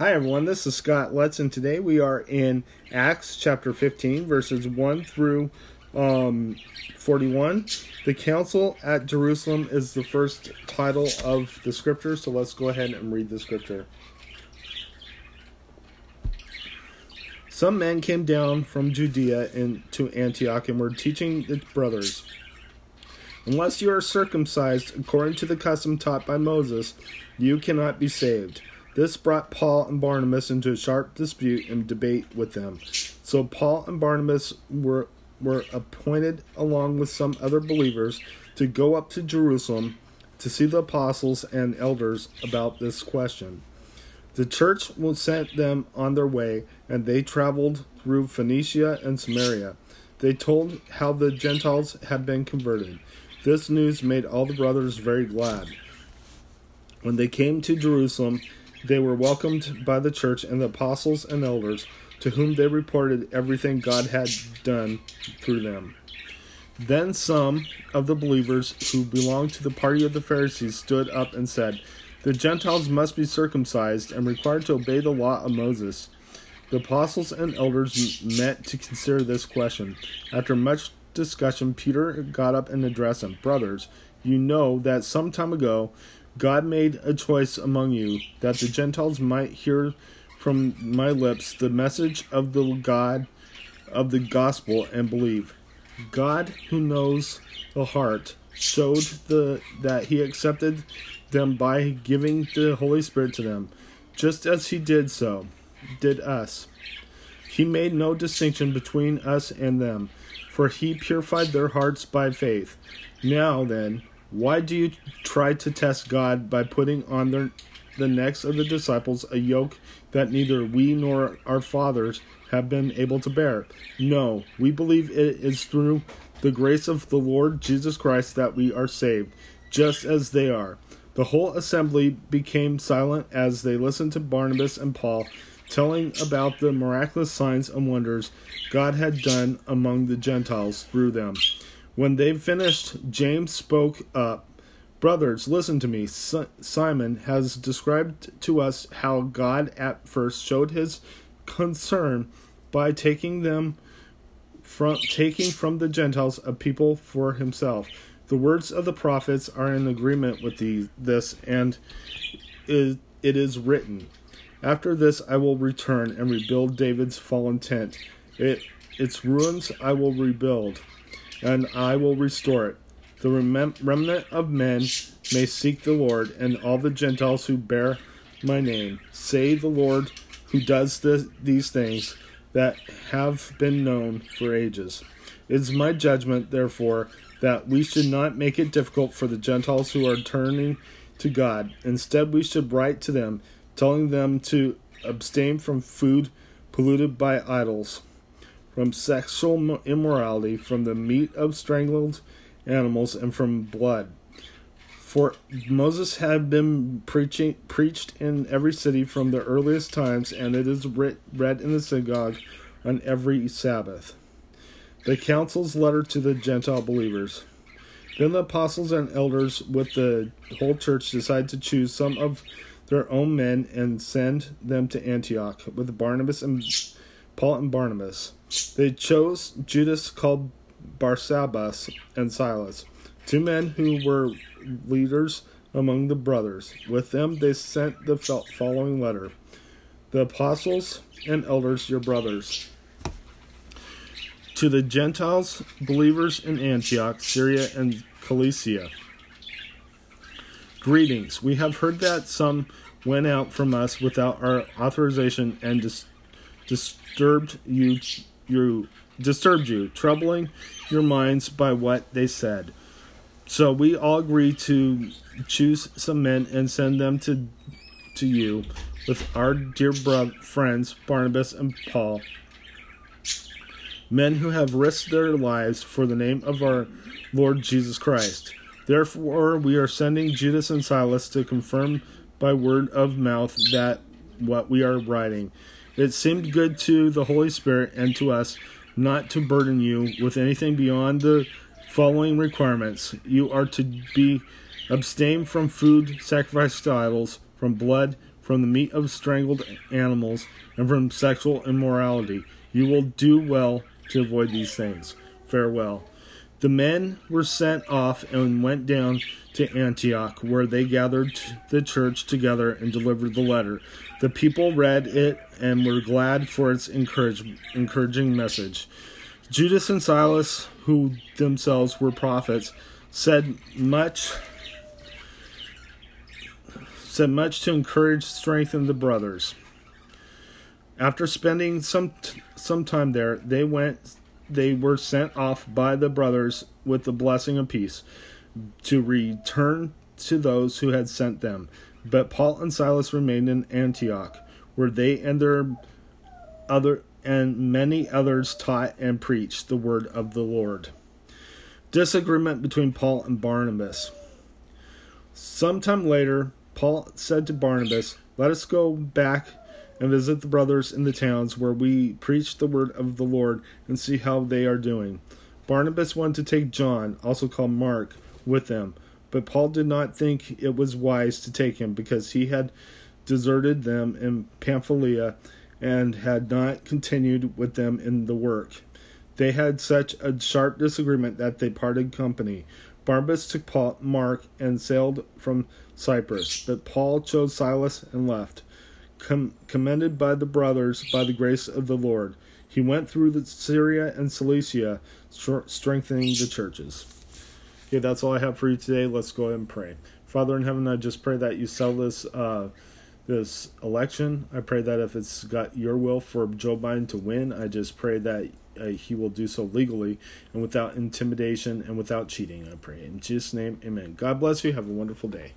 Hi, everyone. This is Scott Letts, and today we are in Acts chapter 15, verses 1 through um, 41. The council at Jerusalem is the first title of the scripture, so let's go ahead and read the scripture. Some men came down from Judea into Antioch and were teaching the brothers Unless you are circumcised according to the custom taught by Moses, you cannot be saved. This brought Paul and Barnabas into a sharp dispute and debate with them. So Paul and Barnabas were were appointed along with some other believers to go up to Jerusalem to see the apostles and elders about this question. The church sent them on their way, and they traveled through Phoenicia and Samaria. They told how the Gentiles had been converted. This news made all the brothers very glad. When they came to Jerusalem, they were welcomed by the church and the apostles and elders, to whom they reported everything God had done through them. Then some of the believers who belonged to the party of the Pharisees stood up and said, The Gentiles must be circumcised and required to obey the law of Moses. The apostles and elders met to consider this question. After much discussion, Peter got up and addressed them Brothers, you know that some time ago God made a choice among you that the Gentiles might hear from my lips the message of the God of the gospel and believe. God, who knows the heart, showed the that he accepted them by giving the Holy Spirit to them, just as he did so, did us. He made no distinction between us and them, for he purified their hearts by faith. Now then, why do you try to test God by putting on their, the necks of the disciples a yoke that neither we nor our fathers have been able to bear? No, we believe it is through the grace of the Lord Jesus Christ that we are saved, just as they are. The whole assembly became silent as they listened to Barnabas and Paul telling about the miraculous signs and wonders God had done among the Gentiles through them. When they finished, James spoke up. Brothers, listen to me. Simon has described to us how God at first showed his concern by taking them from taking from the Gentiles a people for himself. The words of the prophets are in agreement with the, this, and it, is written. After this, I will return and rebuild David's fallen tent. It, its ruins I will rebuild and I will restore it. The remnant of men may seek the Lord, and all the Gentiles who bear my name. Say the Lord who does these things that have been known for ages. It is my judgment, therefore, that we should not make it difficult for the Gentiles who are turning to God. Instead, we should write to them, telling them to abstain from food polluted by idols from sexual immorality, from the meat of strangled animals, and from blood. For Moses had been preaching preached in every city from the earliest times, and it is writ, read in the synagogue on every Sabbath. The council's letter to the Gentile believers. Then the apostles and elders with the whole church decided to choose some of their own men and send them to Antioch with Barnabas and Paul and Barnabas. They chose Judas called Barsabbas and Silas, two men who were leaders among the brothers. With them they sent the following letter The apostles and elders, your brothers. To the Gentiles, believers in Antioch, Syria, and Cilicia. Greetings. We have heard that some went out from us without our authorization and dis- disturbed you you disturbed you, troubling your minds by what they said. So we all agree to choose some men and send them to to you with our dear bro- friends Barnabas and Paul, men who have risked their lives for the name of our Lord Jesus Christ. Therefore, we are sending Judas and Silas to confirm by word of mouth that what we are writing it seemed good to the Holy Spirit and to us not to burden you with anything beyond the following requirements. You are to be abstain from food sacrificed to idols, from blood, from the meat of strangled animals, and from sexual immorality. You will do well to avoid these things. Farewell. The men were sent off and went down to Antioch, where they gathered the church together and delivered the letter. The people read it and were glad for its encouraging message. Judas and Silas, who themselves were prophets, said much said much to encourage strengthen the brothers. After spending some some time there, they went they were sent off by the brothers with the blessing of peace to return to those who had sent them. But Paul and Silas remained in Antioch, where they and their other and many others taught and preached the word of the Lord. Disagreement between Paul and Barnabas. Sometime later, Paul said to Barnabas, Let us go back and visit the brothers in the towns where we preach the word of the Lord and see how they are doing. Barnabas wanted to take John, also called Mark, with them, but Paul did not think it was wise to take him because he had deserted them in Pamphylia and had not continued with them in the work. They had such a sharp disagreement that they parted company. Barnabas took Paul, Mark and sailed from Cyprus, but Paul chose Silas and left com- commended by the brothers by the grace of the Lord. He went through Syria and Cilicia, strengthening the churches. Okay, that's all I have for you today. Let's go ahead and pray. Father in heaven, I just pray that you sell this uh, this election. I pray that if it's got your will for Joe Biden to win, I just pray that uh, he will do so legally and without intimidation and without cheating. I pray in Jesus' name, Amen. God bless you. Have a wonderful day.